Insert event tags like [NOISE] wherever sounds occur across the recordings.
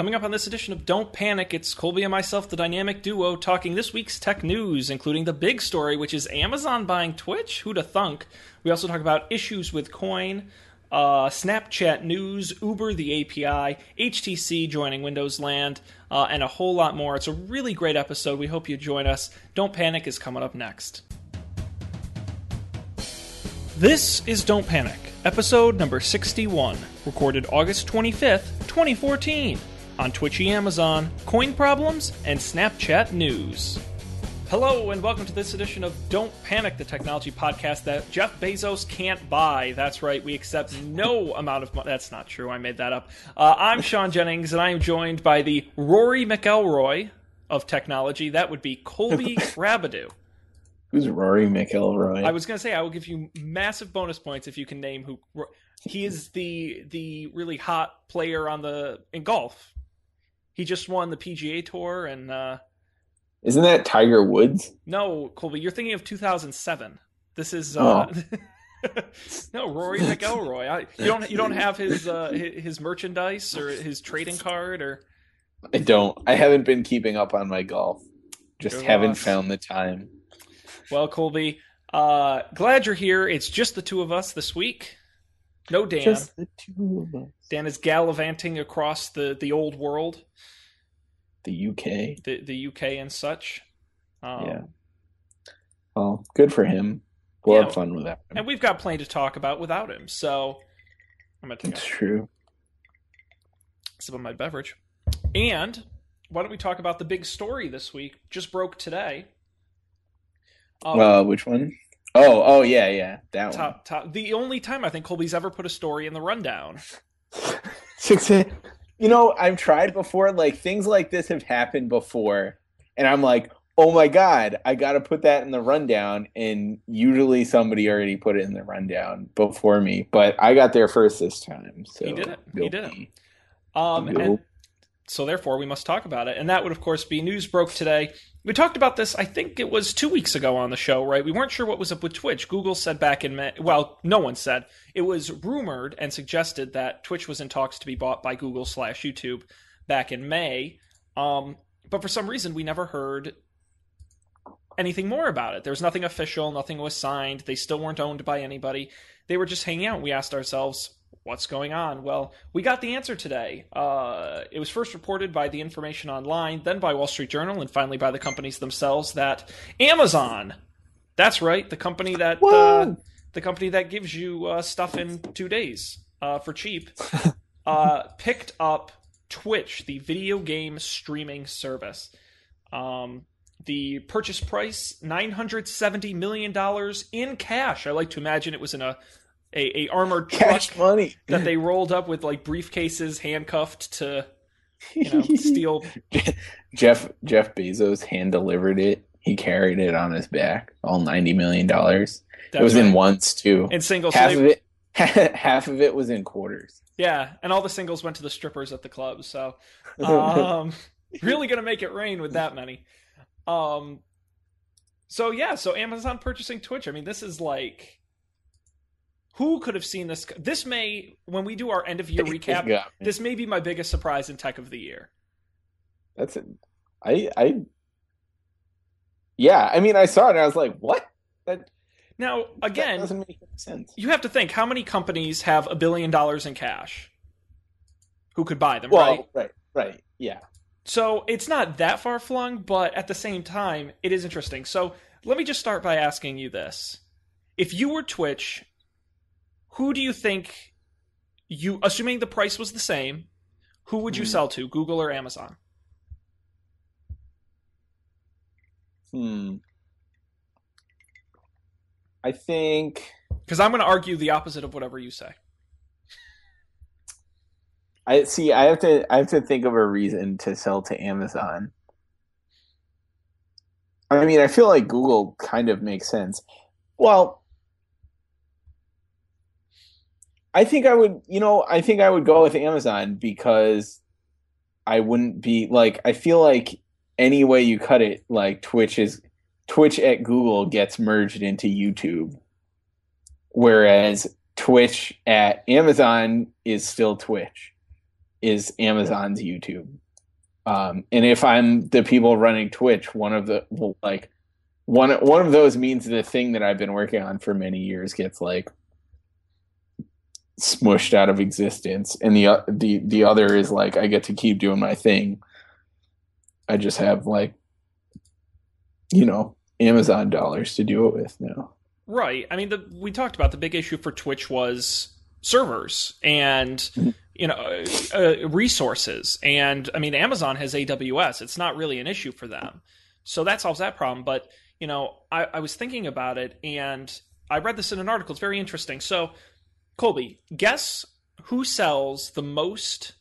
Coming up on this edition of Don't Panic, it's Colby and myself, the dynamic duo, talking this week's tech news, including the big story, which is Amazon buying Twitch. Who'da thunk? We also talk about issues with Coin, uh, Snapchat news, Uber the API, HTC joining Windows Land, uh, and a whole lot more. It's a really great episode. We hope you join us. Don't Panic is coming up next. This is Don't Panic, episode number 61, recorded August 25th, 2014 on Twitchy Amazon, coin problems, and Snapchat news. Hello, and welcome to this edition of Don't Panic, the technology podcast that Jeff Bezos can't buy. That's right, we accept no [LAUGHS] amount of money. That's not true, I made that up. Uh, I'm Sean Jennings, and I am joined by the Rory McIlroy of technology. That would be Colby [LAUGHS] Rabidou. Who's Rory McIlroy? I was going to say I will give you massive bonus points if you can name who. He is the the really hot player on the in golf. He just won the PGA Tour, and uh, isn't that Tiger Woods? No, Colby, you're thinking of 2007. This is uh, oh. [LAUGHS] no Rory McIlroy. I, you don't you don't have his uh, his merchandise or his trading card or. I don't. I haven't been keeping up on my golf. Just Good haven't loss. found the time. Well, Colby, uh, glad you're here. It's just the two of us this week. No Dan. Just the two of us. Dan is gallivanting across the, the old world. The UK. The the UK and such. Um, yeah. Well, good for him. We'll yeah, have fun with that. And we've got plenty to talk about without him. So I'm gonna take That's true. Sip of my beverage. And why don't we talk about the big story this week? Just broke today. Um, uh, which one? Oh, oh yeah, yeah, that top, one. Top, the only time I think Colby's ever put a story in the rundown. You know, I've tried before. Like things like this have happened before, and I'm like, oh my god, I got to put that in the rundown. And usually somebody already put it in the rundown before me, but I got there first this time. So he did it. He did it. Um, and so therefore we must talk about it, and that would of course be news broke today we talked about this, I think it was two weeks ago on the show, right? We weren't sure what was up with Twitch. Google said back in May, well, no one said. It was rumored and suggested that Twitch was in talks to be bought by Google slash YouTube back in May. Um, but for some reason, we never heard anything more about it. There was nothing official, nothing was signed. They still weren't owned by anybody. They were just hanging out. We asked ourselves, what's going on? Well, we got the answer today. Uh, it was first reported by the Information Online, then by Wall Street Journal, and finally by the companies themselves that Amazon, that's right, the company that uh, the company that gives you uh, stuff in two days uh, for cheap, [LAUGHS] uh, picked up Twitch, the video game streaming service. Um, the purchase price nine hundred seventy million dollars in cash. I like to imagine it was in a a, a armored Cash truck money that they rolled up with like briefcases handcuffed to you know [LAUGHS] steal Jeff Jeff Bezos hand delivered it. He carried it on his back, all ninety million dollars. It was right. in ones too. In singles, half of it [LAUGHS] half of it was in quarters. Yeah, and all the singles went to the strippers at the club. So, [LAUGHS] um, really gonna make it rain with that many. Um, so yeah, so Amazon purchasing Twitch. I mean, this is like who could have seen this? This may, when we do our end of year recap, this may be my biggest surprise in tech of the year. That's it. I, I, yeah. I mean, I saw it and I was like, what? That now again that doesn't make sense. You have to think how many companies have a billion dollars in cash who could buy them, well, right? Right, right, yeah. So it's not that far flung, but at the same time, it is interesting. So let me just start by asking you this: If you were Twitch who do you think you assuming the price was the same, who would you hmm. sell to, Google or Amazon? Hmm. I think because I'm going to argue the opposite of whatever you say. I see. I have to. I have to think of a reason to sell to Amazon. I mean, I feel like Google kind of makes sense. Well, I think I would, you know, I think I would go with Amazon because I wouldn't be like I feel like any way you cut it, like Twitch is Twitch at Google gets merged into YouTube. Whereas Twitch at Amazon is still Twitch. is Amazon's YouTube. Um, and if I'm the people running Twitch, one of the well, like one one of those means the thing that I've been working on for many years gets like smushed out of existence, and the the the other is like I get to keep doing my thing. I just have like you know Amazon dollars to do it with now. Right. I mean, the, we talked about the big issue for Twitch was servers and mm-hmm. you know uh, uh, resources, and I mean Amazon has AWS. It's not really an issue for them, so that solves that problem. But you know, I, I was thinking about it, and I read this in an article. It's very interesting. So, Colby, guess who sells the most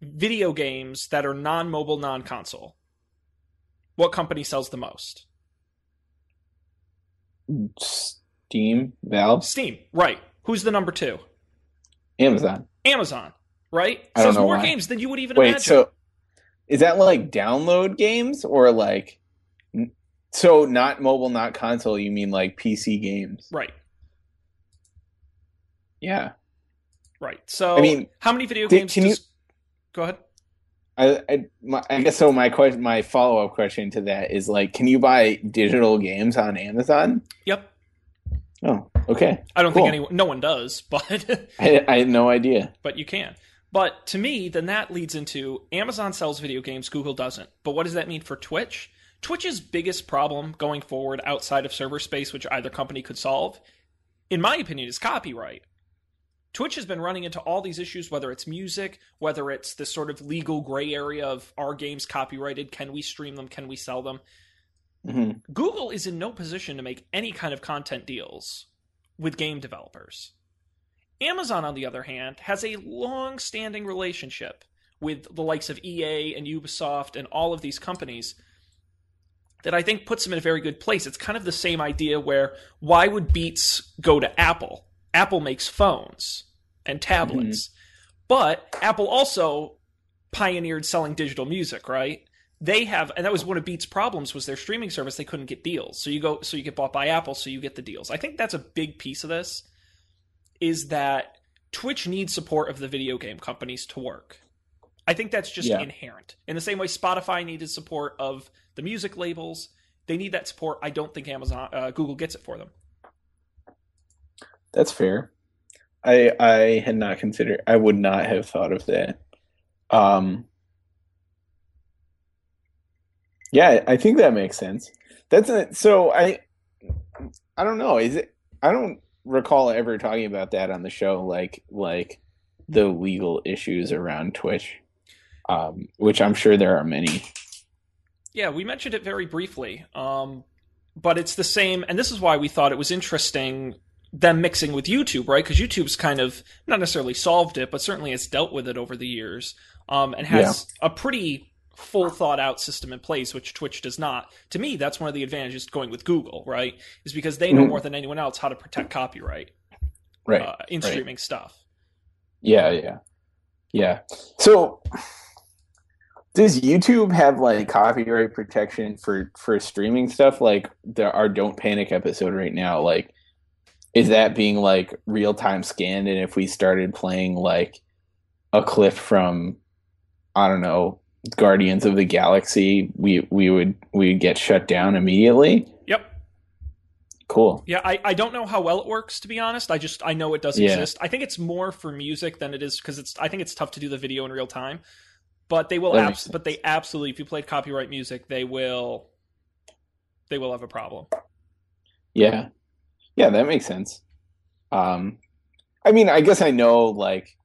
video games that are non-mobile, non-console? What company sells the most? Steam, Valve, Steam, right? Who's the number two? Amazon. Amazon, right? I don't more why. games than you would even Wait, imagine. so is that like download games or like so not mobile, not console? You mean like PC games? right, Yeah. right. So I mean, how many video did- games? can you- Go ahead. I I, my, I guess so. My question, my follow up question to that is like, can you buy digital games on Amazon? Yep. Oh, okay. I don't Cool. think anyone, no one does, [LAUGHS] but [LAUGHS] I, I had no idea. but you can. But to me, then that leads into Amazon sells video games, Google doesn't. But what does that mean for Twitch? Twitch's biggest problem going forward outside of server space, which either company could solve, in my opinion, is copyright. Twitch has been running into all these issues, whether it's music, whether it's this sort of legal gray area of are games copyrighted? Can we stream them? Can we sell them? hmm Google is in no position to make any kind of content deals with game developers. Amazon, on the other hand, has a long standing relationship with the likes of EA and Ubisoft and all of these companies that I think puts them in a very good place. It's kind of the same idea where why would Beats go to Apple? Apple makes phones and tablets. But Apple also pioneered selling digital music, right? They have and that was one of Beats' problems was their streaming service, they couldn't get deals. So you go so you get bought by Apple, so you get the deals. I think that's a big piece of this is that Twitch needs support of the video game companies to work. I think that's just Yeah. inherent. In the same way Spotify needed support of the music labels, they need that support. I don't think Amazon uh, Google gets it for them. That's fair. I I had not considered. I would not have thought of that. Um. Yeah, I think that makes sense. That's a, so I. I don't know. Is it? I don't recall ever talking about that on the show. Like like the legal issues around Twitch, um, which I'm sure there are many. Yeah, we mentioned it very briefly. Um, but it's the same, and this is why we thought it was interesting them mixing with YouTube, right? Because YouTube's kind of not necessarily solved it, but certainly has dealt with it over the years, um, and has a pretty full thought out system in place, which Twitch does not. To me, that's one of the advantages going with Google, right? Is because they know Mhm. more than anyone else how to protect copyright Right. uh, in right. streaming stuff. Yeah, yeah, yeah. So, does YouTube have like copyright protection for for streaming stuff? Like the our Don't Panic episode right now, like is that being like real time scanned? And if we started playing like a clip from, I don't know, Guardians of the Galaxy, we we would we would get shut down immediately. Yep. Cool. Yeah, I, I don't know how well it works to be honest. I just I know it does Yeah. exist. I think it's more for music than it is because it's I think it's tough to do the video in real time. But they will abs- but they absolutely if you played copyright music, they will they will have a problem. Yeah. Yeah, that makes sense. Um I mean, I guess I know like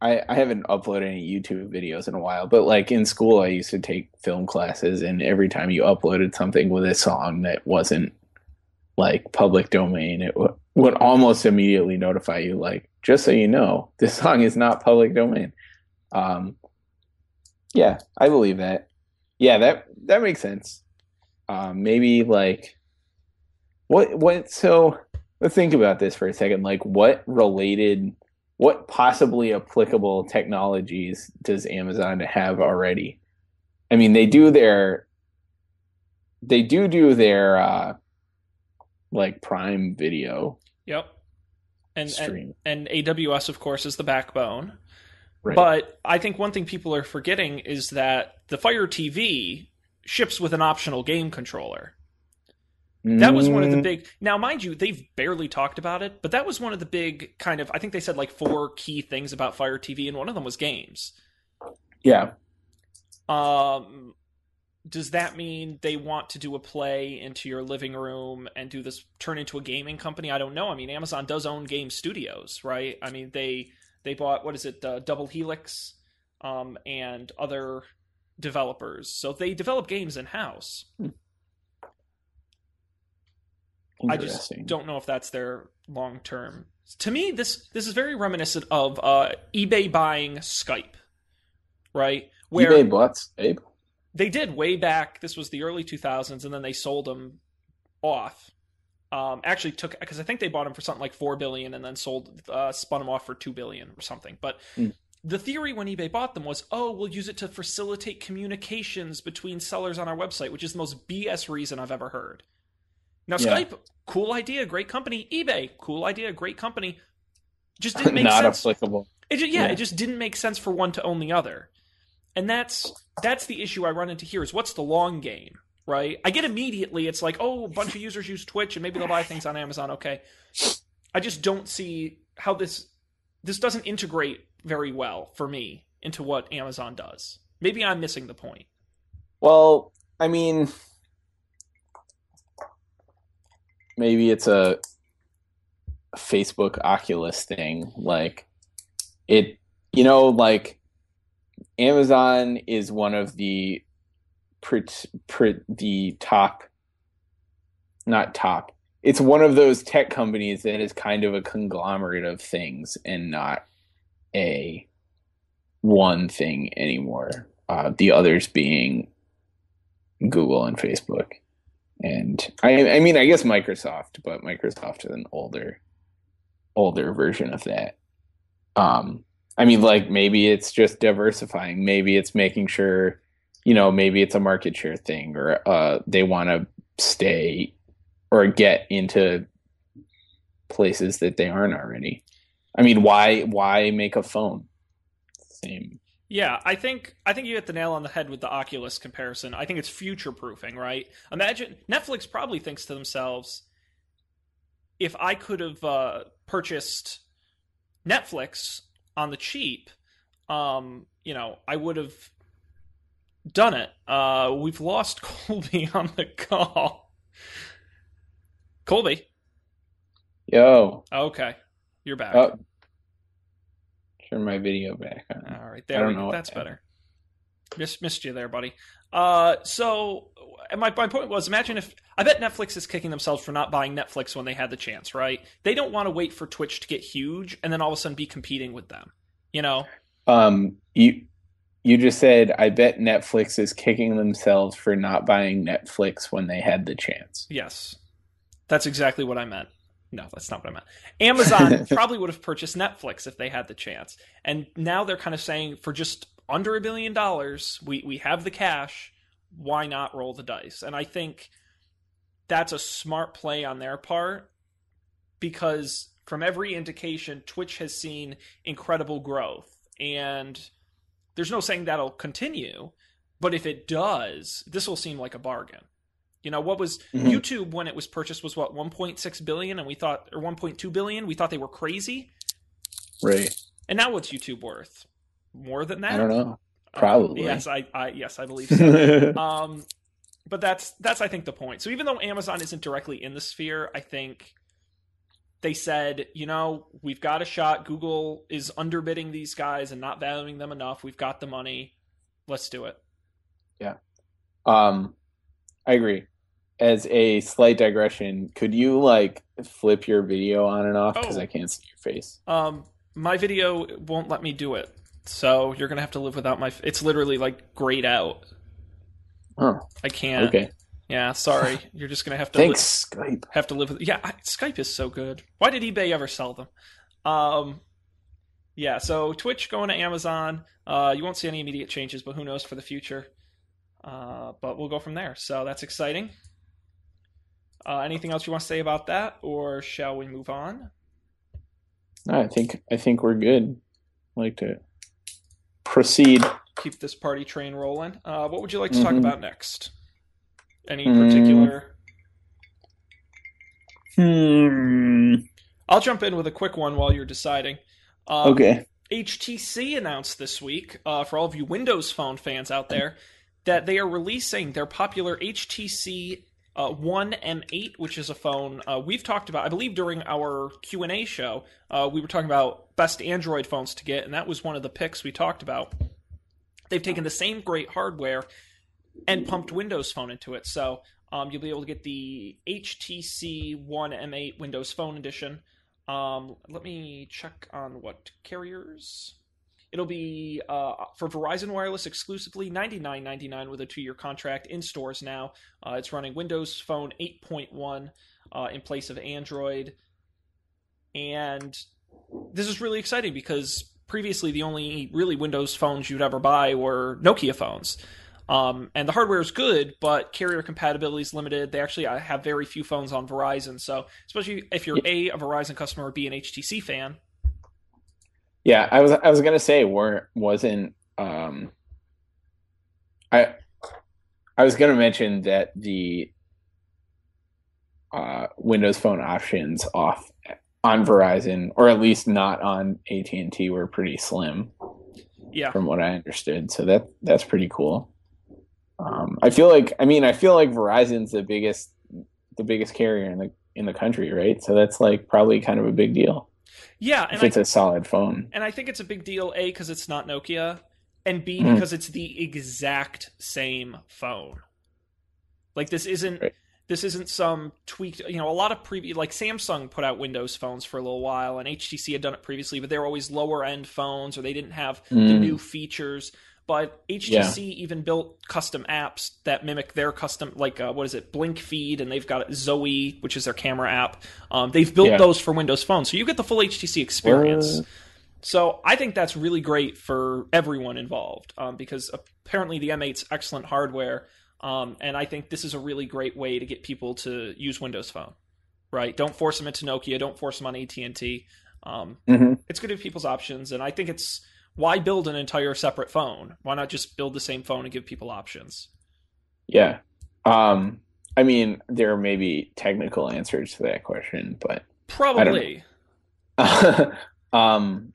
I I haven't uploaded any YouTube videos in a while, but like in school I used to take film classes and every time you uploaded something with a song that wasn't like public domain, it w- would almost immediately notify you like just so you know, this song is not public domain. Um yeah, I believe that. Yeah, that that makes sense. Um maybe like what what so let's think about this for a second. Like what related what possibly applicable technologies does Amazon have already? I mean, they do their they do do their uh like Prime Video. Yep. and. And, and AWS, of course, is the backbone. Right. But I think one thing people are forgetting is that the Fire TV ships with an optional game controller. That was one of the Mm, big. Now, mind you, they've barely talked about it, but that was one of the big kind of. I think they said like four key things about Fire TV, and one of them was games. Yeah. Um, does that mean they want to do a play into your living room and do this turn into a gaming company? I don't know. I mean, Amazon does own game studios, right? I mean, they they bought what is it, uh, Double Helix, um, and other developers, so they develop games in house. I just don't know if that's their long term. To me, this this is very reminiscent of uh, eBay buying Skype, right? Where eBay bought Skype. they did way back. This was the early 2000s, and then they sold them off. Um, actually, took because I think they bought them for something like four billion, and then sold, uh, spun them off for two billion or something. But Mm. the theory when eBay bought them was, oh, we'll use it to facilitate communications between sellers on our website, which is the most BS reason I've ever heard. Now, Yeah. Skype, cool idea, great company. eBay, cool idea, great company. Just didn't [LAUGHS] make Not sense. applicable. It just, yeah, Yeah. it just didn't make sense for one to own the other, and that's that's the issue I run into here. Is what's the long game, right? I get immediately it's like, oh, a bunch of users use Twitch and maybe they'll buy things on Amazon. Okay, I just don't see how this this doesn't integrate very well for me into what Amazon does. Maybe I'm missing the point. Well, I mean, maybe it's a Facebook Oculus thing. Like, it, you know, like Amazon is one of the pre, pre, the top, not top. It's one of those tech companies that is kind of a conglomerate of things and not a one thing anymore. Uh, the others being Google and Facebook. And I I mean I guess Microsoft, but Microsoft is an older older version of that. Um I mean like maybe it's just diversifying, maybe it's making sure you know, maybe it's a market share thing or uh they want to stay or get into places that they aren't already. I mean, why why make a phone? Same Yeah, I think I think you hit the nail on the head with the Oculus comparison. I think it's future proofing, right? Imagine Netflix probably thinks to themselves, if I could have uh, purchased Netflix on the cheap, um, you know, I would have done it. Uh, we've lost [LAUGHS] Colby on the call. Colby, Yo, okay, you're back. oh, turn my video back on. All right, there. I don't know That's better. Just missed you there, buddy. Uh, so my my point was, imagine if I bet Netflix is kicking themselves for not buying Netflix when they had the chance, right? They don't want to wait for Twitch to get huge and then all of a sudden be competing with them. You know? Um, you you just said I bet Netflix is kicking themselves for not buying Netflix when they had the chance. Yes, that's exactly what I meant. No, that's not what I meant. Amazon [LAUGHS] probably would have purchased Netflix if they had the chance, and now they're kind of saying for just under a billion dollars, we we have the cash. Why not roll the dice? And I think that's a smart play on their part because from every indication, Twitch has seen incredible growth, and there's no saying that'll continue. But if it does, this will seem like a bargain. You know what was Mhm. YouTube when it was purchased was what 1.6 billion, and we thought or 1.2 billion. We thought they were crazy, Right. and now what's YouTube worth? More than that? I don't know. Uh, Probably. yes, I, I yes I believe so. [LAUGHS] um, but that's that's I think the point. So even though Amazon isn't directly in the sphere, I think they said, you know, we've got a shot. Google is underbidding these guys and not valuing them enough. We've got the money. Let's do it. Yeah. Um, I agree. As a slight digression, could you like flip your video on and off because Oh. I can't see your face? Um, my video won't let me do it, so you're gonna have to live without my. It's literally like grayed out. Oh, I can't. okay. Yeah, sorry. [LAUGHS] You're just gonna have to. li- Thanks, Skype. have to live with. Yeah, I, Skype is so good. Why did eBay ever sell them? Um, yeah. So Twitch going to Amazon. Uh, you won't see any immediate changes, but who knows for the future. Uh, but we'll go from there. So that's exciting. Uh, anything else you want to say about that, or shall we move on? No, I think I think we're good. I'd like to proceed. Keep this party train rolling. Uh, what would you like to mm-hmm. talk about next? Any particular? Hmm. I'll jump in with a quick one while you're deciding. Um, okay. HTC announced this week, uh, for all of you Windows Phone fans out there, that they are releasing their popular HTC uh, One M8, which is a phone uh, we've talked about. I believe during our Q and A show, uh, we were talking about best Android phones to get, and that was one of the picks we talked about. They've taken the same great hardware and pumped Windows Phone into it, so um, you'll be able to get the HTC One M8 Windows Phone Edition. Um, let me check on what carriers. It'll be uh, for Verizon Wireless exclusively, ninety nine ninety nine with a two year contract in stores now. Uh, it's running Windows Phone 8.1 uh, in place of Android. And this is really exciting because previously the only really Windows phones you'd ever buy were Nokia phones. Um, and the hardware is good, but carrier compatibility is limited. They actually uh, have very few phones on Verizon, so especially if you're a a Verizon customer or b an HTC fan. Yeah, I was I was gonna say were wasn't um, I I was gonna mention that the uh, Windows Phone options off on Verizon, or at least not on AT and T, were pretty slim. Yeah, from what I understood. So that that's pretty cool. Um, I feel like I mean I feel like Verizon's the biggest the biggest carrier in the in the country, right? So that's like probably kind of a big deal. Yeah, if it's I, a solid phone. And I think it's a big deal a because it's not Nokia, and b mm. because it's the exact same phone. Like this isn't right. this isn't some tweaked. You know, a lot of previous like Samsung put out Windows phones for a little while, and HTC had done it previously, but they were always lower end phones or they didn't have mm. the new features but HTC yeah. even built custom apps that mimic their custom, like uh, what is it, BlinkFeed, and they've got Zoe, which is their camera app. Um, they've built yeah. those for Windows Phone, so you get the full HTC experience. So I think that's really great for everyone involved um, because apparently the M8's excellent hardware, um, and I think this is a really great way to get people to use Windows Phone. Right? Don't force them into Nokia. Don't force them on AT and T. Um, mm-hmm. It's good to have people's options, and I think it's why build an entire separate phone? Why not just build the same phone and give people options? Yeah. Um, I mean, there may be technical answers to that question, but probably. [LAUGHS] um,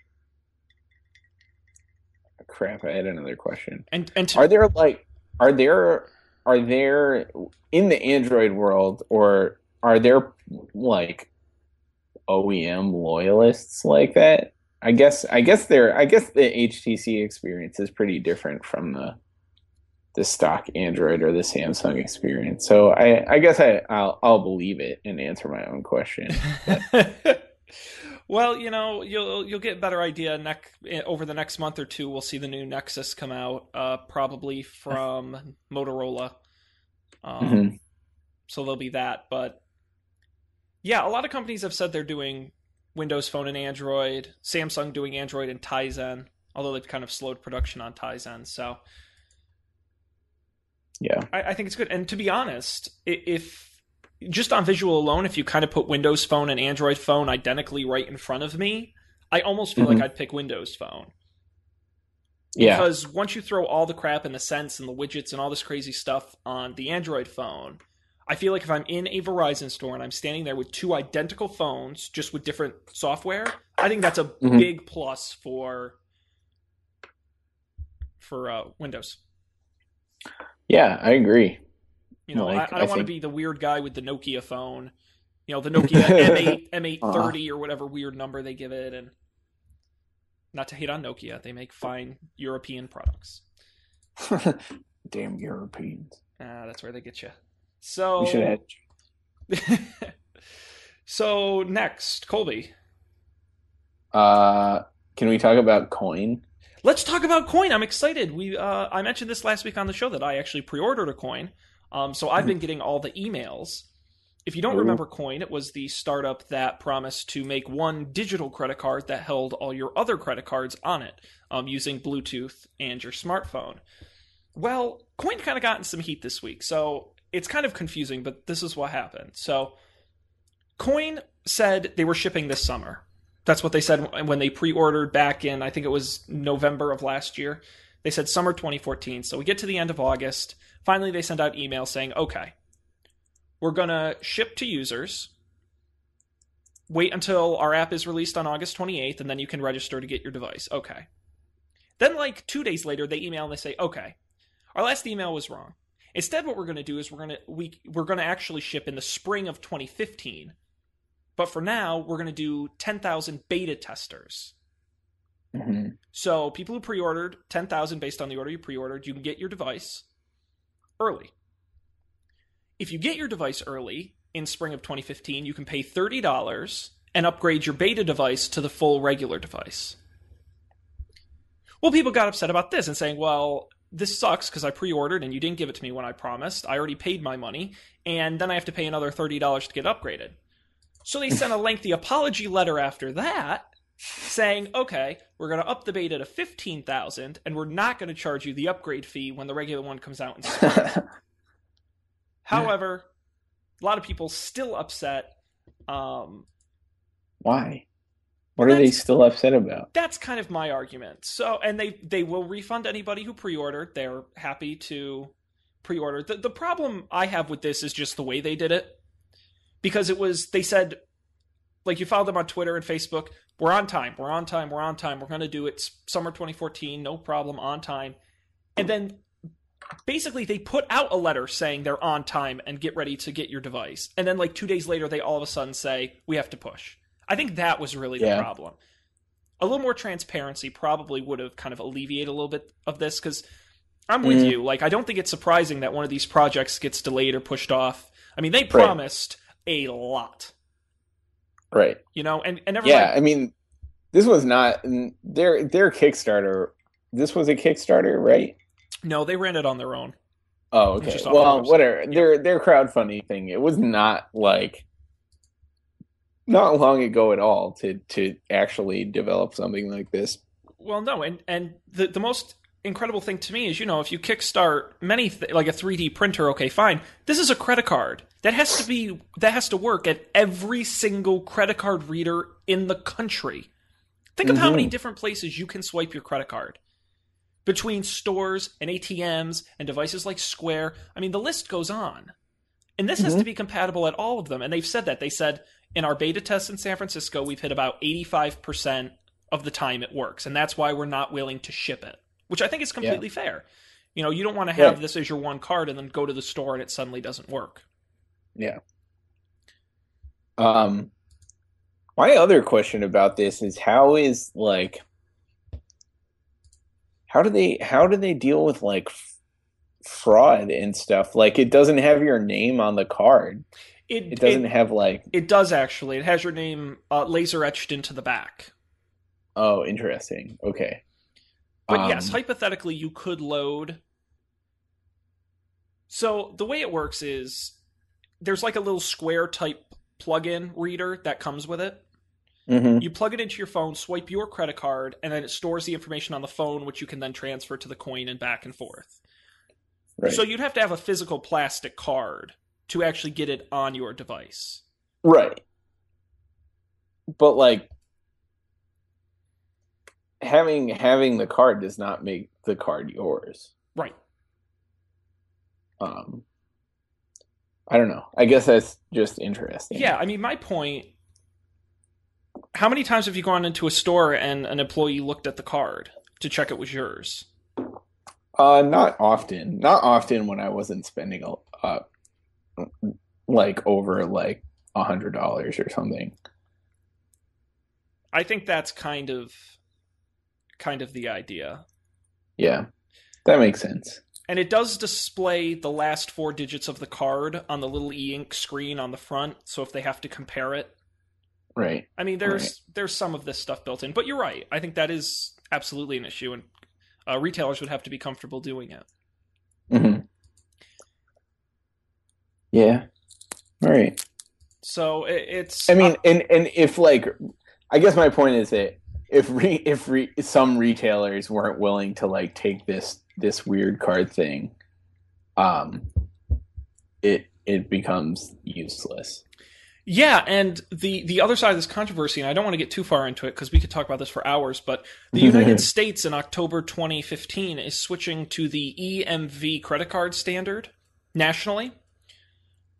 crap! I had another question. And and to... are there like are there are there in the Android world or are there like OEM loyalists like that? I guess I guess there I guess the HTC experience is pretty different from the the stock Android or the Samsung experience. So I I guess I I'll, I'll believe it and answer my own question. [LAUGHS] well, you know, you'll you'll get a better idea neck over the next month or two. We'll see the new Nexus come out, uh, probably from Motorola. Um, mm-hmm. So there'll be that, but yeah, a lot of companies have said they're doing Windows Phone and Android, Samsung doing Android and Tizen, although they've kind of slowed production on Tizen. So, yeah, I, I think it's good. And to be honest, if just on visual alone, if you kind of put Windows Phone and Android Phone identically right in front of me, I almost feel mm-hmm. like I'd pick Windows Phone. Yeah. Because once you throw all the crap and the sense and the widgets and all this crazy stuff on the Android phone, I feel like if I'm in a Verizon store and I'm standing there with two identical phones, just with different software, I think that's a mm-hmm. big plus for for uh, Windows. Yeah, I agree. You know, like, I, I, don't want to be the weird guy with the Nokia phone. You know, the Nokia M8 [LAUGHS] M830 uh-huh. or whatever weird number they give it, and not to hate on Nokia, they make fine European products. [LAUGHS] Damn Europeans. Ah, that's where they get you. So we should have. [LAUGHS] so next, Colby. Uh, can we talk about coin? Let's talk about coin. I'm excited. We uh, I mentioned this last week on the show that I actually pre-ordered a coin. Um, so I've been getting all the emails. If you don't Ooh. remember Coin, it was the startup that promised to make one digital credit card that held all your other credit cards on it um, using Bluetooth and your smartphone. Well, Coin kind of gotten some heat this week. So it's kind of confusing, but this is what happened. So, Coin said they were shipping this summer. That's what they said when they pre-ordered back in I think it was November of last year. They said summer 2014. So we get to the end of August. Finally, they send out email saying, "Okay, we're gonna ship to users. Wait until our app is released on August 28th, and then you can register to get your device." Okay. Then, like two days later, they email and they say, "Okay, our last email was wrong. Instead, what we're going to do is we're going to we we're going to actually ship in the spring of 2015." But for now, we're going to do 10,000 beta testers. Mm-hmm. So people who pre-ordered 10,000 based on the order you pre-ordered, you can get your device early. If you get your device early in spring of 2015, you can pay $30 and upgrade your beta device to the full regular device. Well, people got upset about this and saying, well, this sucks because I pre ordered and you didn't give it to me when I promised. I already paid my money, and then I have to pay another $30 to get upgraded. So they sent a [LAUGHS] lengthy apology letter after that saying, okay, we're going to up the beta to 15,000 and we're not going to charge you the upgrade fee when the regular one comes out. [LAUGHS] However, a lot of people still upset. Um, Why? What are they still upset about? That's kind of my argument. So, and they they will refund anybody who pre-ordered. They're happy to pre-order. The the problem I have with this is just the way they did it. Because it was they said like you followed them on Twitter and Facebook, we're on time, we're on time, we're on time, we're going to do it summer 2014, no problem, on time. And then basically they put out a letter saying they're on time and get ready to get your device. And then like 2 days later they all of a sudden say we have to push. I think that was really the yeah. problem. A little more transparency probably would have kind of alleviated a little bit of this cuz I'm with mm. you. Like I don't think it's surprising that one of these projects gets delayed or pushed off. I mean, they promised right. a lot. Right. You know, and, and Yeah, I mean this was not their their Kickstarter. This was a Kickstarter, right? No, they ran it on their own. Oh, okay. Well, whatever. Yeah. Their their crowdfunding thing. It was not like not long ago at all to to actually develop something like this. Well, no, and and the the most incredible thing to me is you know if you kickstart many th- like a 3D printer, okay, fine. This is a credit card that has to be that has to work at every single credit card reader in the country. Think of mm-hmm. how many different places you can swipe your credit card between stores and ATMs and devices like Square. I mean, the list goes on. And this mm-hmm. has to be compatible at all of them. And they've said that. They said in our beta test in San Francisco, we've hit about 85% of the time it works. And that's why we're not willing to ship it, which I think is completely yeah. fair. You know, you don't want to have this as your one card and then go to the store and it suddenly doesn't work. Yeah. Um, my other question about this is how is like how do they how do they deal with like fraud and stuff? Like it doesn't have your name on the card. It, it doesn't it, have like it does actually. It has your name uh, laser etched into the back. Oh, interesting. Okay. But um, yes, hypothetically, you could load. So the way it works is there's like a little square type plug-in reader that comes with it. Mm-hmm. You plug it into your phone, swipe your credit card, and then it stores the information on the phone, which you can then transfer to the coin and back and forth. Right. So you'd have to have a physical plastic card to actually get it on your device. Right. But like having having the card does not make the card yours. Right. Um I don't know. I guess that's just interesting. Yeah, I mean my point how many times have you gone into a store and an employee looked at the card to check it was yours? Uh, not often. Not often when I wasn't spending a, uh, like over like a hundred dollars or something. I think that's kind of kind of the idea. Yeah, that makes sense. And it does display the last four digits of the card on the little e-ink screen on the front. So if they have to compare it, Right. I mean, there's right. there's some of this stuff built in, but you're right. I think that is absolutely an issue, and uh, retailers would have to be comfortable doing it. Mm-hmm. Yeah. All right. So it, it's. I mean, uh, and and if like, I guess my point is that if re, if re, some retailers weren't willing to like take this this weird card thing, um, it it becomes useless. Yeah, and the the other side of this controversy, and I don't want to get too far into it because we could talk about this for hours, but the [LAUGHS] United States in October 2015 is switching to the EMV credit card standard nationally.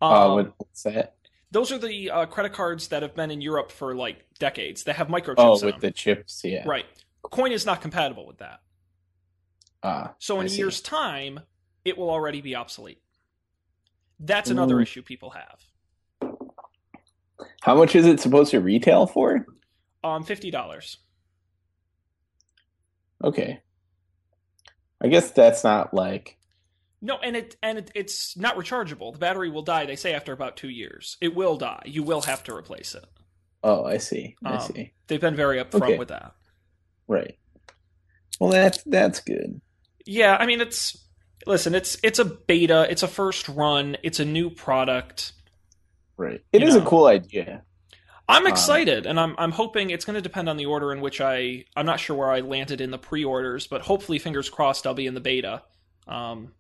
Um, uh, what's that? Those are the uh, credit cards that have been in Europe for like decades. They have microchips. Oh, with the chips, yeah. Right. Coin is not compatible with that. Ah. Uh, so in a year's time, it will already be obsolete. That's another Ooh. issue people have. How much is it supposed to retail for? Um, fifty dollars. Okay. I guess that's not like. No, and it and it, it's not rechargeable. The battery will die. They say after about two years, it will die. You will have to replace it. Oh, I see. I um, see. They've been very upfront okay. with that. Right. Well, that's that's good. Yeah, I mean, it's listen, it's it's a beta, it's a first run, it's a new product. Right. It is know. a cool idea. I'm um, excited, um, and I'm I'm hoping it's going to depend on the order in which I. I'm not sure where I landed in the pre-orders, but hopefully, fingers crossed, I'll be in the beta. Um,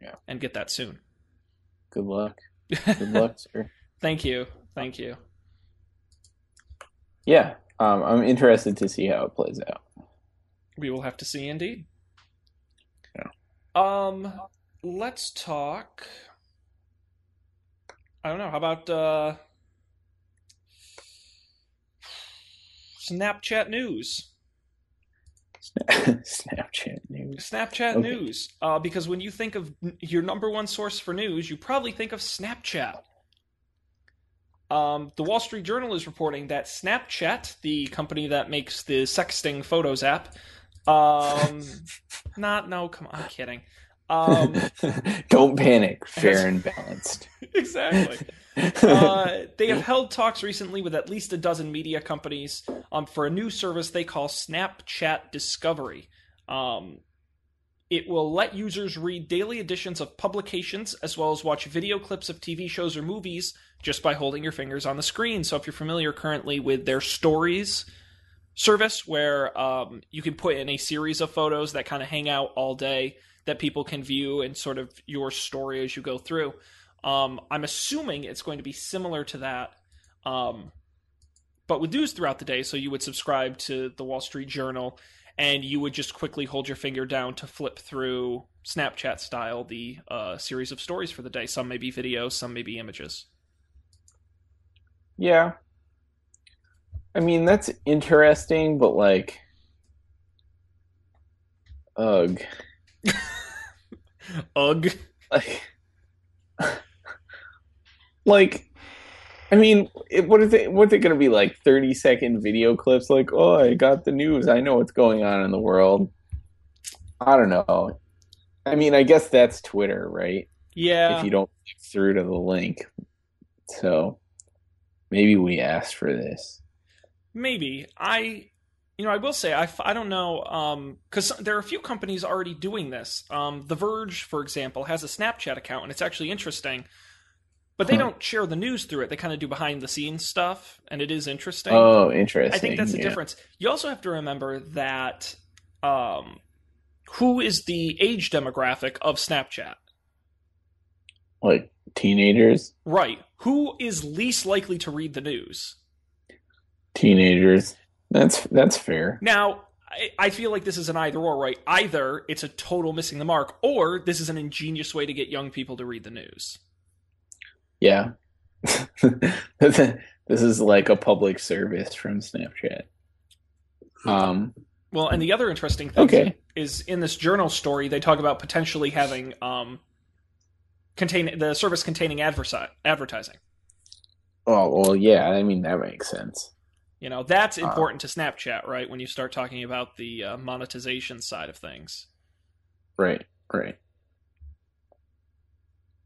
yeah, and get that soon. Good luck. Good luck, [LAUGHS] sir. Thank you. Thank you. Yeah, um, I'm interested to see how it plays out. We will have to see, indeed. Yeah. Um, let's talk I don't know. How about uh, Snapchat news? [LAUGHS] Snapchat news. Snapchat okay. news. Uh, because when you think of your number one source for news, you probably think of Snapchat. Um, the Wall Street Journal is reporting that Snapchat, the company that makes the sexting photos app, um, [LAUGHS] not no, come on, I'm kidding. Um, [LAUGHS] Don't panic. [LAUGHS] Fair and balanced. exactly. [LAUGHS] Uh, they have held talks recently with at least a dozen media companies um, for a new service they call Snapchat Discovery. Um, it will let users read daily editions of publications as well as watch video clips of TV shows or movies just by holding your fingers on the screen. So, if you're familiar currently with their stories service, where um, you can put in a series of photos that kind of hang out all day that people can view and sort of your story as you go through. Um, I'm assuming it's going to be similar to that, um, but with news throughout the day. So you would subscribe to the Wall Street Journal, and you would just quickly hold your finger down to flip through Snapchat style the uh, series of stories for the day. Some may be videos, some may be images. Yeah, I mean that's interesting, but like, ugh. Ugh. Like, [LAUGHS] like, I mean, it, what is it? What's it going to be like? Thirty second video clips? Like, oh, I got the news. I know what's going on in the world. I don't know. I mean, I guess that's Twitter, right? Yeah. If you don't click through to the link, so maybe we asked for this. Maybe I you know, I will say I, I don't know because um, there are a few companies already doing this. Um, the Verge, for example, has a Snapchat account, and it's actually interesting. But they huh. don't share the news through it. They kind of do behind the scenes stuff, and it is interesting. Oh, interesting. I think that's the yeah. difference. You also have to remember that um, who is the age demographic of Snapchat? Like teenagers? Right. Who is least likely to read the news? Teenagers. That's that's fair. Now, I, I feel like this is an either or, right? Either it's a total missing the mark, or this is an ingenious way to get young people to read the news. Yeah. [LAUGHS] this is like a public service from Snapchat. Um well, and the other interesting thing okay. is in this journal story they talk about potentially having um contain the service containing adversi- advertising. Oh, well, yeah, I mean that makes sense. You know, that's uh, important uh, to Snapchat, right? When you start talking about the uh, monetization side of things. Right, right.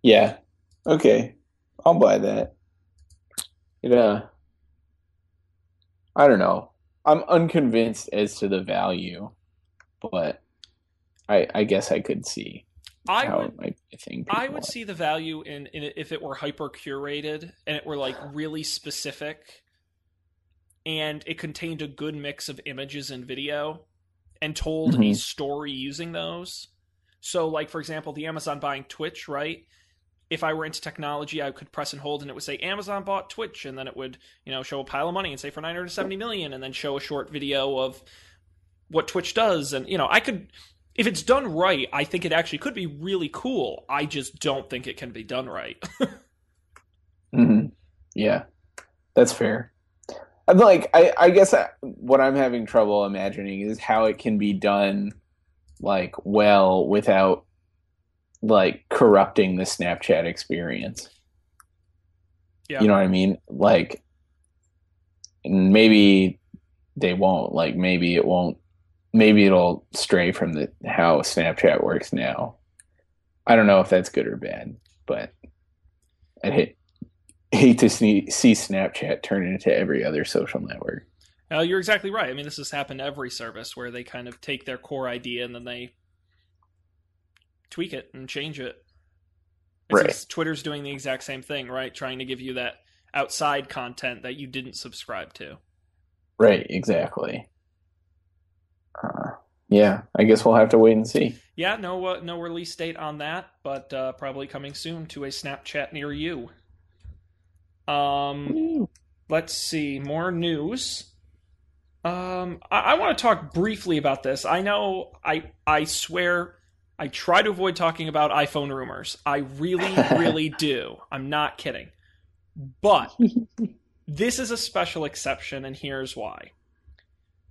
Yeah. Okay. I'll buy that. It, uh, I don't know. I'm unconvinced as to the value, but I I guess I could see I would, I think I would see the value in, in if it were hyper curated and it were like really specific and it contained a good mix of images and video and told mm-hmm. a story using those. So, like for example, the Amazon buying Twitch, right? if I were into technology, I could press and hold and it would say Amazon bought Twitch and then it would, you know, show a pile of money and say for 970 million and then show a short video of what Twitch does and you know, I could if it's done right, I think it actually could be really cool. I just don't think it can be done right. [LAUGHS] mm-hmm. Yeah. That's fair. I'm like I I guess uh, what I'm having trouble imagining is how it can be done like well without like corrupting the Snapchat experience. Yeah. You know what I mean? Like maybe they won't. Like maybe it won't maybe it'll stray from the how Snapchat works now. I don't know if that's good or bad, but I hate hate to see, see Snapchat turn into every other social network. Uh, you're exactly right. I mean, this has happened to every service where they kind of take their core idea and then they tweak it and change it. right. Twitter's doing the exact same thing, right? Trying to give you that outside content that you didn't subscribe to. Right, exactly. Uh, yeah, I guess we'll have to wait and see. Yeah, no, uh, no release date on that, but uh, probably coming soon to a Snapchat near you. Um, let's see more news. Um, I, I want to talk briefly about this. I know I I swear I try to avoid talking about iPhone rumors. I really, [LAUGHS] really do. I'm not kidding. But [LAUGHS] this is a special exception, and here's why.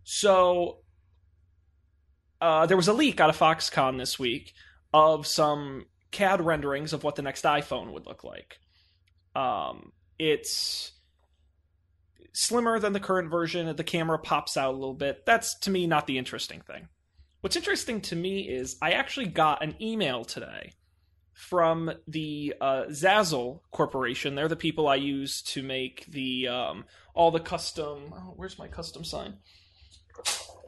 So, uh, there was a leak out of Foxconn this week of some CAD renderings of what the next iPhone would look like. Um, it's slimmer than the current version. The camera pops out a little bit. That's to me not the interesting thing. What's interesting to me is I actually got an email today from the uh, Zazzle Corporation. They're the people I use to make the um, all the custom. Oh, where's my custom sign?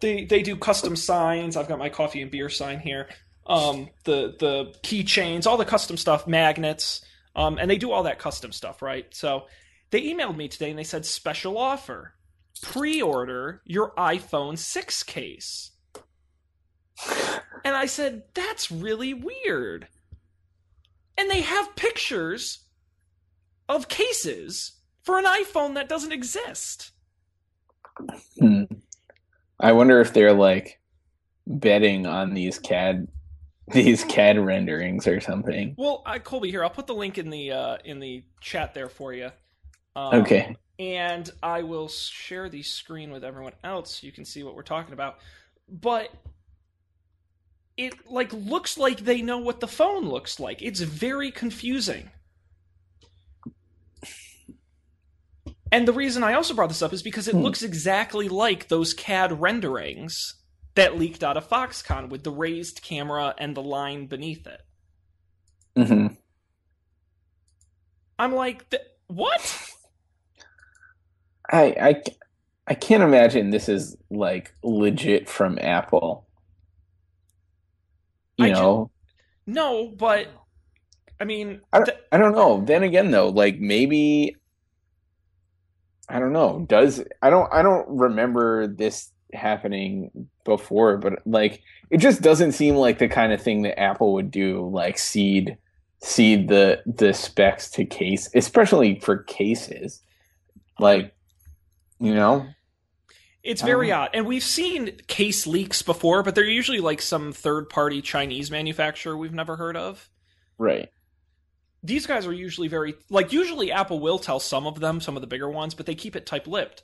They they do custom signs. I've got my coffee and beer sign here. Um, the the keychains, all the custom stuff, magnets, um, and they do all that custom stuff, right? So they emailed me today and they said special offer: pre-order your iPhone 6 case. And I said, that's really weird. And they have pictures of cases for an iPhone that doesn't exist. Hmm. I wonder if they're like betting on these CAD these CAD renderings or something. Well, I, Colby, here I'll put the link in the uh, in the chat there for you. Um, okay. And I will share the screen with everyone else. So you can see what we're talking about. But it like looks like they know what the phone looks like. It's very confusing. And the reason I also brought this up is because it hmm. looks exactly like those CAD renderings that leaked out of Foxconn with the raised camera and the line beneath it. Mm-hmm. I'm like, what? I I I can't imagine this is like legit from Apple you I know just, no but i mean I don't, th- I don't know then again though like maybe i don't know does i don't i don't remember this happening before but like it just doesn't seem like the kind of thing that apple would do like seed seed the the specs to case especially for cases like you know it's very um, odd. And we've seen case leaks before, but they're usually like some third party Chinese manufacturer we've never heard of. Right. These guys are usually very like usually Apple will tell some of them, some of the bigger ones, but they keep it tight lipped.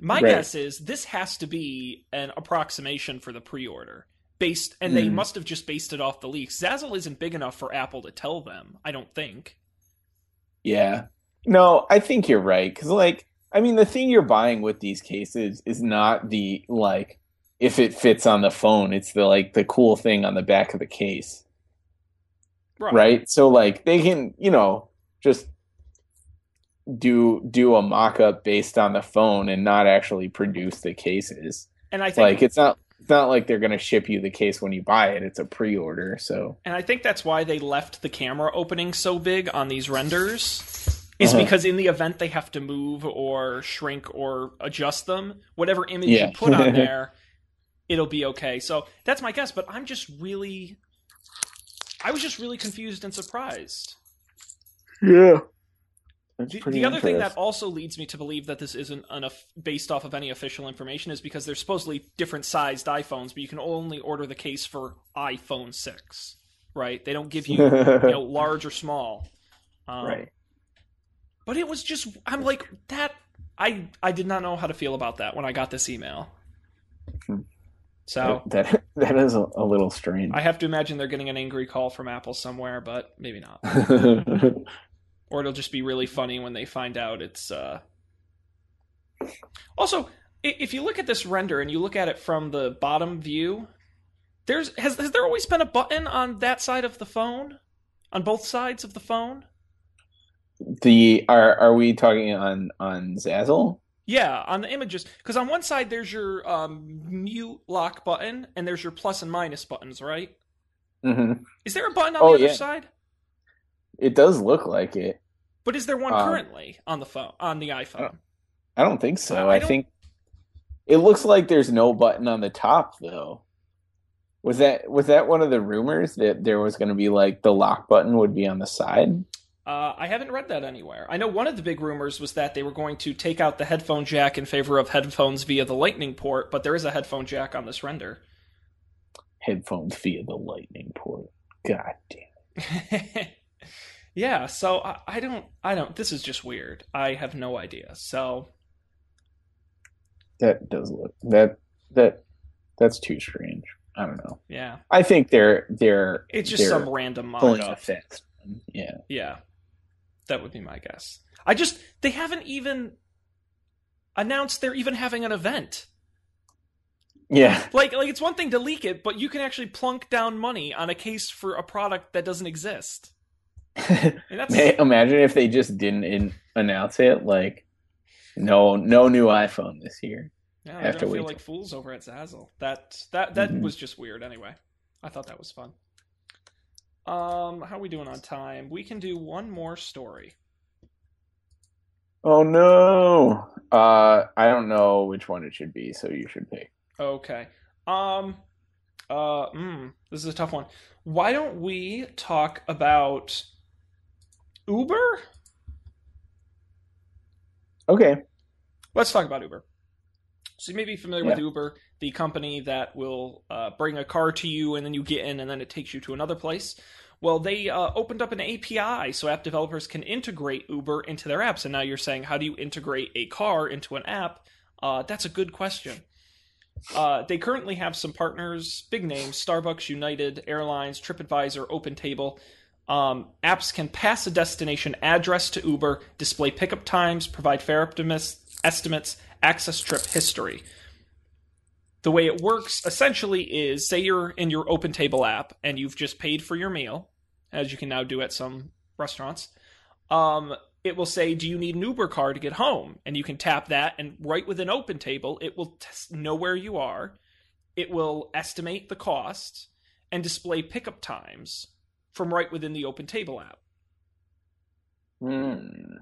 My right. guess is this has to be an approximation for the pre order. Based and mm. they hmm. must have just based it off the leaks. Zazzle isn't big enough for Apple to tell them, I don't think. Yeah. No, I think you're right. Cause like I mean, the thing you're buying with these cases is not the like if it fits on the phone. It's the like the cool thing on the back of the case, right? right? So like they can you know just do do a mock-up based on the phone and not actually produce the cases. And I think like it's not it's not like they're going to ship you the case when you buy it. It's a pre-order, so. And I think that's why they left the camera opening so big on these renders is uh-huh. because in the event they have to move or shrink or adjust them, whatever image yeah. you put on [LAUGHS] there, it'll be okay. So that's my guess, but I'm just really I was just really confused and surprised. Yeah. The, the, other thing that also leads me to believe that this isn't enough based off of any official information is because there's supposedly different sized iPhones, but you can only order the case for iPhone six, right? They don't give you, you [LAUGHS] know, large or small. Um, right. But it was just, I'm like that. I I did not know how to feel about that when I got this email. Hmm. So that [LAUGHS] that is a, a, little strange. I have to imagine they're getting an angry call from Apple somewhere, but maybe not. [LAUGHS] or it'll just be really funny when they find out it's. Uh... Also, if you look at this render and you look at it from the bottom view, there's has has there always been a button on that side of the phone, on both sides of the phone? The are are we talking on on Zazzle? Yeah, on the images, because on one side there's your um, mute lock button, and there's your plus and minus buttons, right? Mm-hmm. Is there a button on oh, the other yeah. side? It does look like it. But is there one um, currently on the phone on the iPhone? I don't, think so. I, I think it looks like there's no button on the top though. Was that was that one of the rumors that there was going to be like the lock button would be on the side? Uh, I haven't read that anywhere. I know one of the big rumors was that they were going to take out the headphone jack in favor of headphones via the Lightning port, but there is a headphone jack on this render. Headphones via the Lightning port. God damn. [LAUGHS] yeah, so I, I don't. I don't. This is just weird. I have no idea. So that does look that that that's too strange. I don't know. Yeah. I think they're they're it's just they're some random mod. Offense. Yeah. Yeah. That would be my guess. I just they haven't even announced they're even having an event. Yeah. Like like it's one thing to leak it, but you can actually plunk down money on a case for a product that doesn't exist. Imagine if they just didn't in- announce it like no no new iPhone this year. Yeah, I feel like fools over at Zazzle. That that that mm-hmm. was just weird anyway. I thought that was fun. Um, how are we doing on time? We can do one more story. Oh no. Uh I don't know which one it should be, so you should pick. Okay. Um uh mm, this is a tough one. Why don't we talk about Uber? Okay. Let's talk about Uber. So you may be familiar yeah. with Uber, the company that will uh, bring a car to you and then you get in and then it takes you to another place. Well, they uh, opened up an API so app developers can integrate Uber into their apps. And now you're saying, how do you integrate a car into an app? Uh, that's a good question. Uh, they currently have some partners, big names Starbucks, United Airlines, TripAdvisor, OpenTable. Um, apps can pass a destination address to Uber, display pickup times, provide fare estimates, access trip history. The way it works essentially is say you're in your OpenTable app and you've just paid for your meal, as you can now do at some restaurants. Um, it will say, "Do you need an Uber car to get home?" And you can tap that, and right with within OpenTable, it will t- know where you are. It will estimate the cost and display pickup times from right within the Open Table app. Hmm.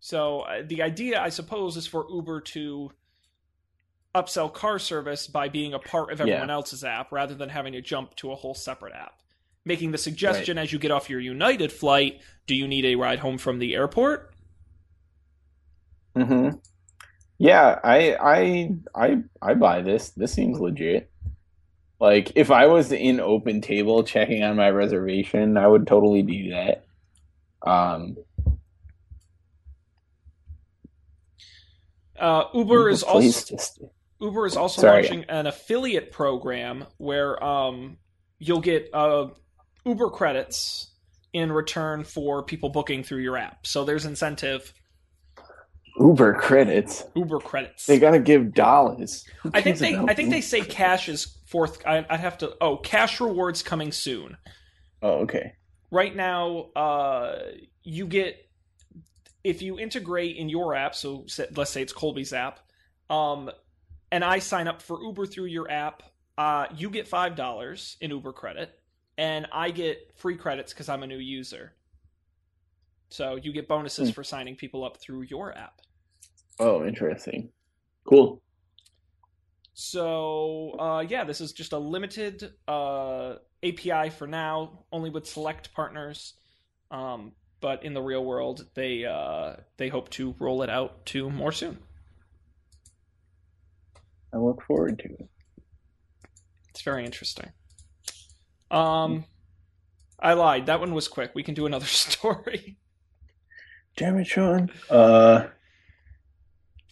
So uh, the idea, I suppose, is for Uber to upsell car service by being a part of everyone yeah. else's app rather than having to jump to a whole separate app. Making the suggestion right. as you get off your United flight, do you need a ride home from the airport? Mm-hmm. Yeah, I I I I buy this. This seems legit. Like if I was in open table checking on my reservation, I would totally do that. Um, uh, Uber is also Uber is also Sorry. launching an affiliate program where um, you'll get uh, Uber credits in return for people booking through your app. So there's incentive. Uber credits. Uber credits. They gotta give dollars. I think they. I think they say cash is fourth. I, would have to. Oh, cash rewards coming soon. Oh, okay. Right now, uh, you get if you integrate in your app. So let's say it's Colby's app. Um, and I sign up for Uber through your app. Uh, you get five dollars in Uber credit, and I get free credits because I'm a new user. So you get bonuses hmm. for signing people up through your app. Oh, interesting. Cool. So uh, yeah, this is just a limited uh, API for now, only with select partners. Um, but in the real world, they uh, they hope to roll it out to more soon. I look forward to it. It's very interesting. Um, I lied. That one was quick. We can do another [LAUGHS] story. Damn it, Sean. Uh,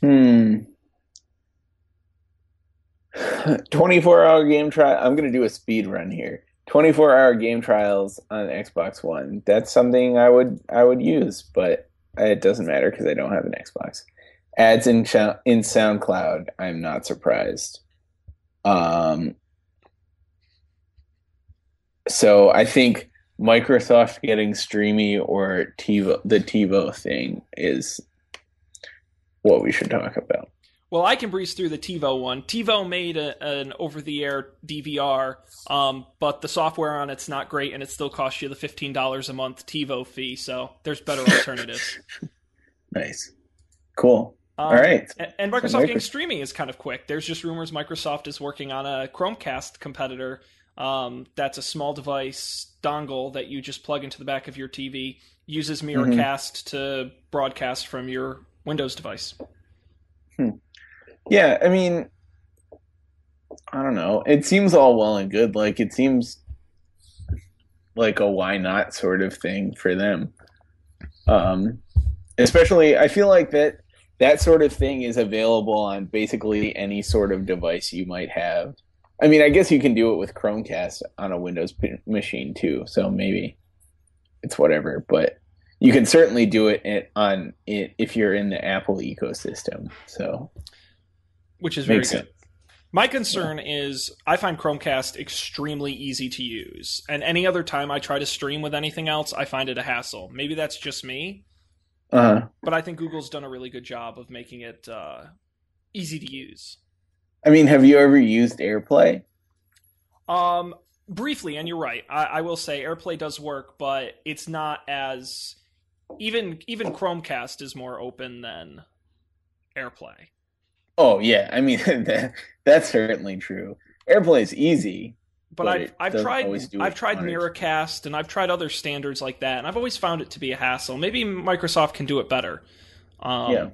hmm. [SIGHS] 24 hour game trial. I'm going to do a speed run here. 24 hour game trials on Xbox One. That's something I would I would use, but it doesn't matter because I don't have an Xbox. Ads in in SoundCloud. I'm not surprised. Um, so I think Microsoft getting Streamy or TiVo, the TiVo thing is what we should talk about. Well, I can breeze through the TiVo one. TiVo made a, an over-the-air DVR, um, but the software on it's not great, and it still costs you the fifteen dollars a month TiVo fee. So there's better [LAUGHS] alternatives. nice, cool. Um, All right. And, and Microsoft, Microsoft getting streaming is kind of quick. There's just rumors Microsoft is working on a Chromecast competitor. Um, that's a small device dongle that you just plug into the back of your TV. Uses Miracast mm-hmm. to broadcast from your Windows device. Hmm. Yeah, I mean, I don't know. It seems all well and good. Like it seems like a why not sort of thing for them. Um, especially, I feel like that that sort of thing is available on basically any sort of device you might have. I mean, I guess you can do it with Chromecast on a Windows p- machine too. So maybe it's whatever, but you can certainly do it on it if you're in the Apple ecosystem. So which is very Makes good. Sense. My concern yeah. is I find Chromecast extremely easy to use, and any other time I try to stream with anything else, I find it a hassle. Maybe that's just me, uh-huh. but I think Google's done a really good job of making it uh, easy to use. I mean, have you ever used AirPlay? Um, briefly, and you're right. I, I will say AirPlay does work, but it's not as even even Chromecast is more open than AirPlay. Oh yeah, I mean [LAUGHS] that, that's certainly true. AirPlay is easy, but, but I've I've tried I've tried Miracast and I've tried other standards like that, and I've always found it to be a hassle. Maybe Microsoft can do it better. Um, yeah,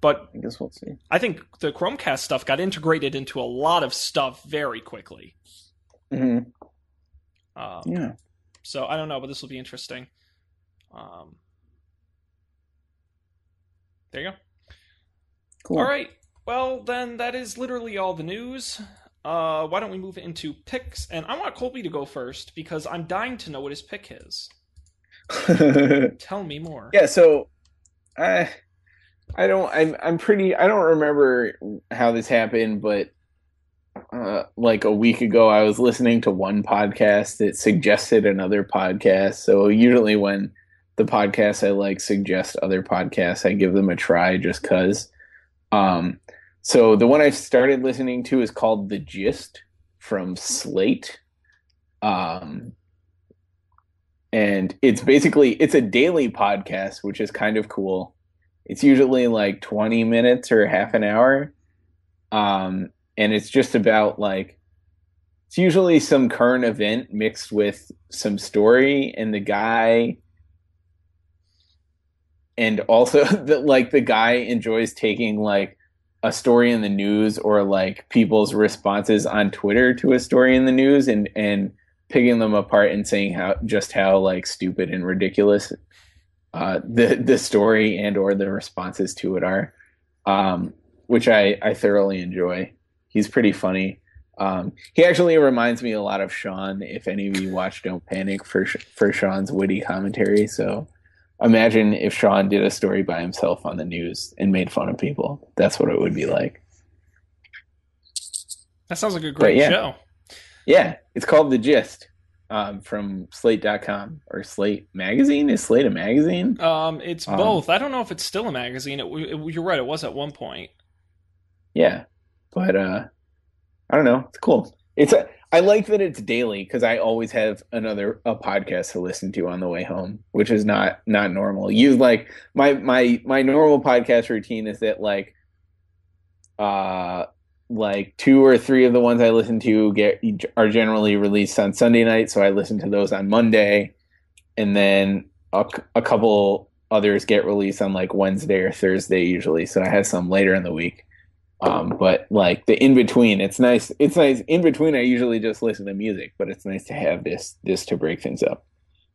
but I guess we'll see. I think the Chromecast stuff got integrated into a lot of stuff very quickly. hmm Um, yeah. So I don't know, but this will be interesting. Um, there you go. Cool. All right. Well, then that is literally all the news. Uh, why don't we move into picks? And I want Colby to go first because I'm dying to know what his pick is. [LAUGHS] Tell me more. Yeah, so I I don't I'm I'm pretty I don't remember how this happened, but uh, like a week ago I was listening to one podcast that suggested another podcast. So usually when the podcasts I like suggest other podcasts, I give them a try just cuz um so the one I started listening to is called The Gist from Slate. Um, and it's basically it's a daily podcast, which is kind of cool. It's usually like 20 minutes or half an hour. Um, and it's just about like it's usually some current event mixed with some story and the guy and also [LAUGHS] that like the guy enjoys taking like a story in the news or like people's responses on Twitter to a story in the news and and picking them apart and saying how just how like stupid and ridiculous uh, the the story and or the responses to it are, um, which I I thoroughly enjoy. He's pretty funny. Um, he actually reminds me a lot of Sean. If any of you watch Don't Panic for for Sean's witty commentary, so imagine if Sean did a story by himself on the news and made fun of people. That's what it would be like. That sounds like a great yeah. show. Yeah, it's called The Gist um, from Slate.com or Slate Magazine. Is Slate a magazine? Um, it's um, both. I don't know if it's still a magazine. It, it, you're right. It was at one point. Yeah, but uh, I don't know. It's cool. It's a I like that it's daily because I always have another a podcast to listen to on the way home, which is not not normal. You like my my my normal podcast routine is that like uh like two or three of the ones I listen to get are generally released on Sunday night, so I listen to those on Monday, and then a, a couple others get released on like Wednesday or Thursday usually. So I have some later in the week. Um, but like the in between, it's nice. It's nice in between. I usually just listen to music, but it's nice to have this this to break things up.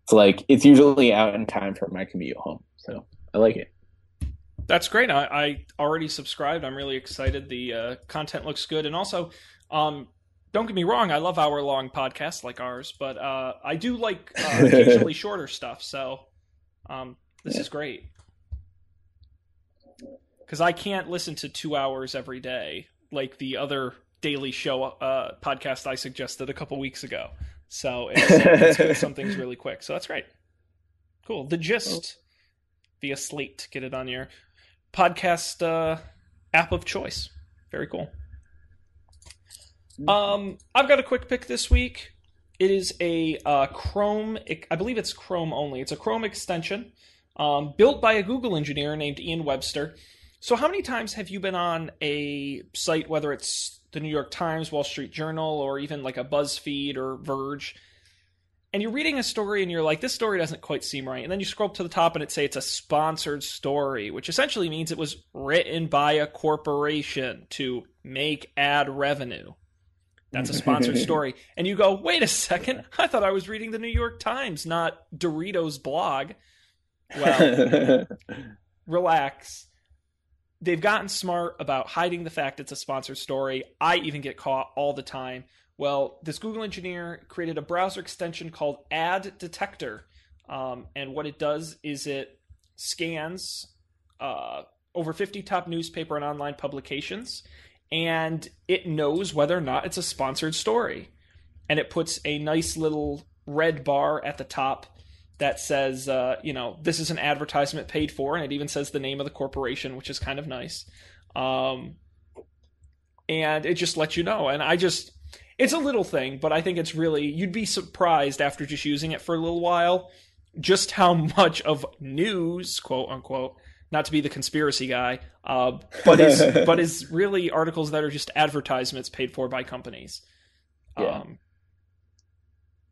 It's like it's usually out in time for my commute home, so I like it. That's great. I, I already subscribed. I'm really excited. The uh, content looks good, and also, um, don't get me wrong. I love hour long podcasts like ours, but uh, I do like uh, [LAUGHS] occasionally shorter stuff. So um, this yeah. is great because I can't listen to two hours every day like the other daily show uh, podcast I suggested a couple weeks ago. So it's, [LAUGHS] it's good. Something's really quick. So that's great. Cool. The gist via Slate. Get it on your podcast uh, app of choice. Very cool. Um, I've got a quick pick this week. It is a uh, Chrome. I believe it's Chrome only. It's a Chrome extension um, built by a Google engineer named Ian Webster. So, how many times have you been on a site, whether it's the New York Times, Wall Street Journal, or even like a BuzzFeed or Verge, and you're reading a story and you're like, this story doesn't quite seem right. And then you scroll up to the top and it say it's a sponsored story, which essentially means it was written by a corporation to make ad revenue. That's a sponsored [LAUGHS] story. And you go, wait a second, I thought I was reading the New York Times, not Doritos blog. Well, [LAUGHS] relax they've gotten smart about hiding the fact it's a sponsored story. I even get caught all the time. Well, this Google engineer created a browser extension called Ad Detector. Um, and what it does is it scans uh, over 50 top newspaper and online publications, and it knows whether or not it's a sponsored story. And it puts a nice little red bar at the top that says, uh, you know, this is an advertisement paid for, and it even says the name of the corporation, which is kind of nice. Um, and it just lets you know. And I just, it's a little thing, but I think it's really, you'd be surprised after just using it for a little while just how [LAUGHS] much of news, quote unquote, not to be the conspiracy guy, uh, but is [LAUGHS] but is really articles that are just advertisements paid for by companies. Yeah. Um,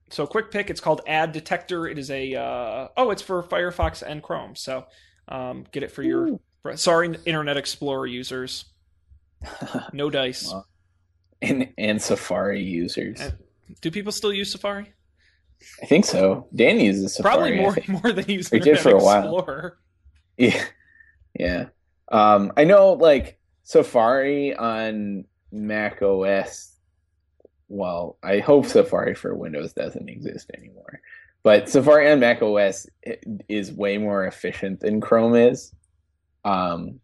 so quick pick. It's called Ad Detector. It is a uh, oh, it's for Firefox and Chrome. So um, get it for your sorry Internet Explorer users. [LAUGHS] No dice. And and Safari users. And do people still use Safari? I think so. Dan uses Safari. Probably more [LAUGHS] more than he did for a while. [LAUGHS] Yeah, yeah. Um, I know like Safari on Mac OS well, I hope Safari for Windows doesn't exist anymore. But Safari on Mac OS is way more efficient than Chrome is. Um,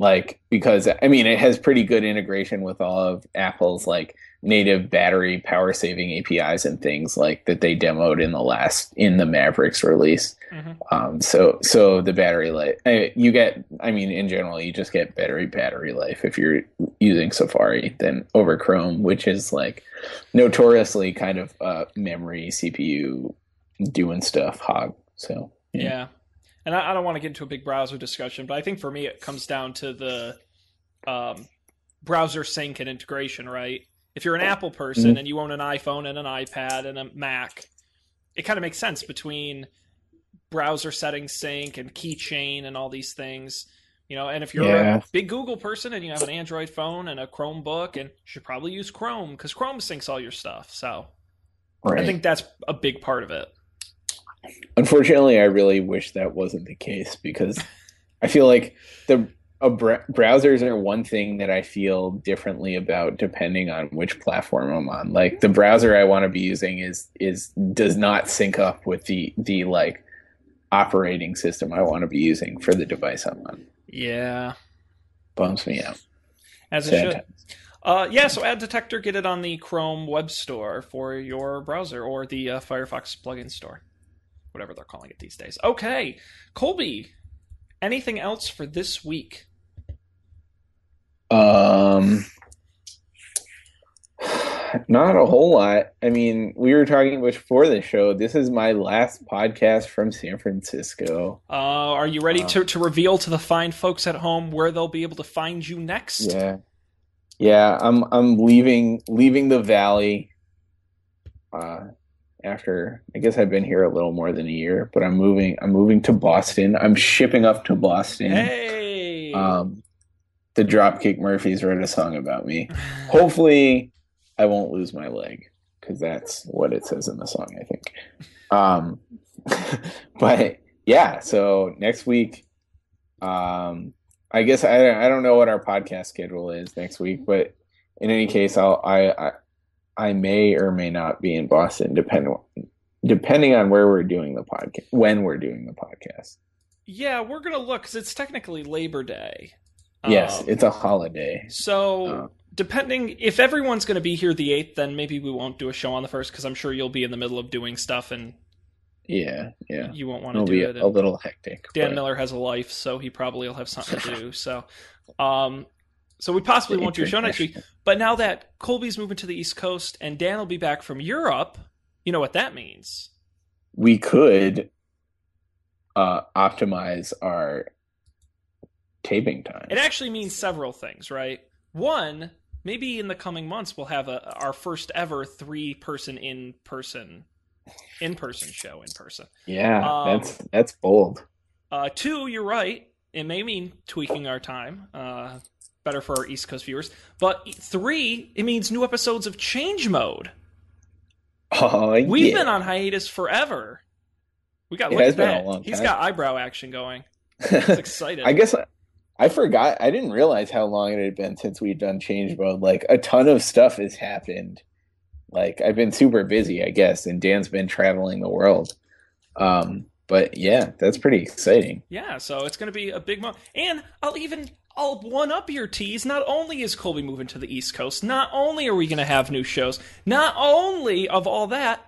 like because I mean it has pretty good integration with all of Apple's like native battery power saving APIs and things like that they demoed in the last in the Mavericks release. Mm-hmm. Um, so so the battery life you get I mean in general you just get battery battery life if you're using Safari than over Chrome, which is like notoriously kind of uh, memory CPU doing stuff hog. So yeah. yeah. And I, I don't want to get into a big browser discussion, but I think for me it comes down to the um, browser sync and integration, right? if you're an Apple person mm-hmm. and you own an iPhone and an iPad and a Mac, it kind of makes sense between browser settings sync and keychain and all these things. You know, and if you're yeah. a big Google person and you have an Android phone and a Chromebook, and you should probably use Chrome because Chrome syncs all your stuff. So right. I think that's a big part of it. Unfortunately, I really wish that wasn't the case because I feel like the br- browsers are one thing that I feel differently about depending on which platform I'm on. Like the browser I want to be using is is does not sync up with the the like operating system I want to be using for the device I'm on. Yeah, bums me out. As it should. Uh, yeah, so Ad Detector, get it on the Chrome Web Store for your browser or the uh, Firefox plugin store, whatever they're calling it these days. Okay, Colby, anything else for this week? Um, not a whole lot. I mean, we were talking before the show. This is my last podcast from San Francisco. Uh, are you ready uh, to, to reveal to the fine folks at home where they'll be able to find you next? Yeah, yeah. I'm I'm leaving leaving the valley. Uh, after I guess I've been here a little more than a year, but I'm moving I'm moving to Boston. I'm shipping up to Boston. Hey. Um the Dropkick Murphys wrote a song about me. Hopefully I won't lose my leg because that's what it says in the song, I think. Um [LAUGHS] but yeah, so next week um I guess I I don't know what our podcast schedule is next week, but in any case, I'll I, I I may or may not be in Boston, depending depending on where we're doing the podcast, when we're doing the podcast. Yeah, we're gonna look because it's technically Labor Day. Yes, Um, it's a holiday. So Uh. depending if everyone's going to be here the eighth, then maybe we won't do a show on the first because I'm sure you'll be in the middle of doing stuff and Yeah, yeah. you won't want to do be it. a, a little hectic. Dan but- Miller has a life, so he probably will have something to [LAUGHS] do. So, um, so we possibly won't do a show next week. But now that Colby's moving to the East Coast and Dan will be back from Europe, you know what that means. We could uh optimize our taping time. It actually means several things, right? One, maybe in the coming months we'll have a our first ever three person in person in person show in person. Yeah, Um, that's that's bold. Uh, two, you're right. It may mean tweaking our time. Uh, better for our East Coast viewers. But three, it means new episodes of Change Mode. Oh, We've yeah. been on hiatus forever. We got It look has at been a that. long He's time. got eyebrow action going. He's [LAUGHS] excited. I guess I, I forgot. I didn't realize how long it had been since we'd done change mode. Like a ton of stuff has happened. Like I've been super busy, I guess, and Dan's been traveling the world. Um, but yeah, that's pretty exciting. Yeah, so it's going to be a big month. And I'll even I'll one up your tease. Not only is Colby moving to the East Coast, not only are we going to have new shows, not only of all that,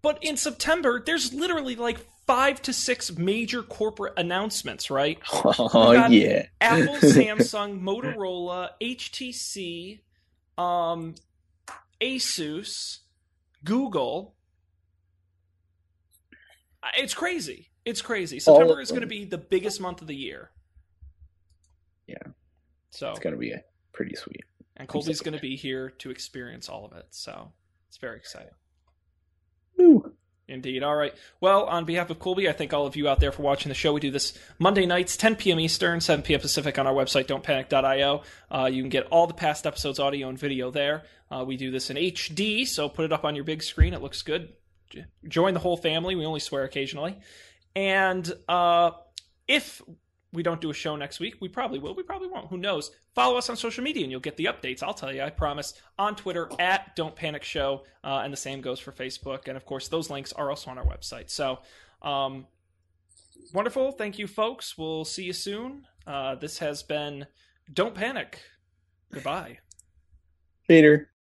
but in September there's literally like five to six major corporate announcements. Right? [LAUGHS] Oh yeah, Apple, Samsung, Motorola, HTC, um, Asus, Google. It's crazy. It's crazy. September is going to be the biggest month of the year. Yeah. So, it's gonna be a pretty sweet. and Colby's going to be here to experience all of it. So, it's very exciting. Woo. Indeed. All right. Well, on behalf of Colby, I thank all of you out there for watching the show. We do this Monday nights, 10 p.m. Eastern, 7 p.m. Pacific on our website, don'tpanic.io. Uh, you can get all the past episodes, audio and video there. Uh, we do this in HD, so put it up on your big screen. It looks good. Join the whole family. We only swear occasionally. And uh, if we don't do a show next week, we probably will. We probably won't. Who knows? Follow us on social media and you'll get the updates. I'll tell you, I promise. On Twitter at Don't Panic Show, uh, and the same goes for Facebook. And of course, those links are also on our website. So, um, wonderful. Thank you, folks. We'll see you soon. Uh, this has been Don't Panic. Goodbye. Later.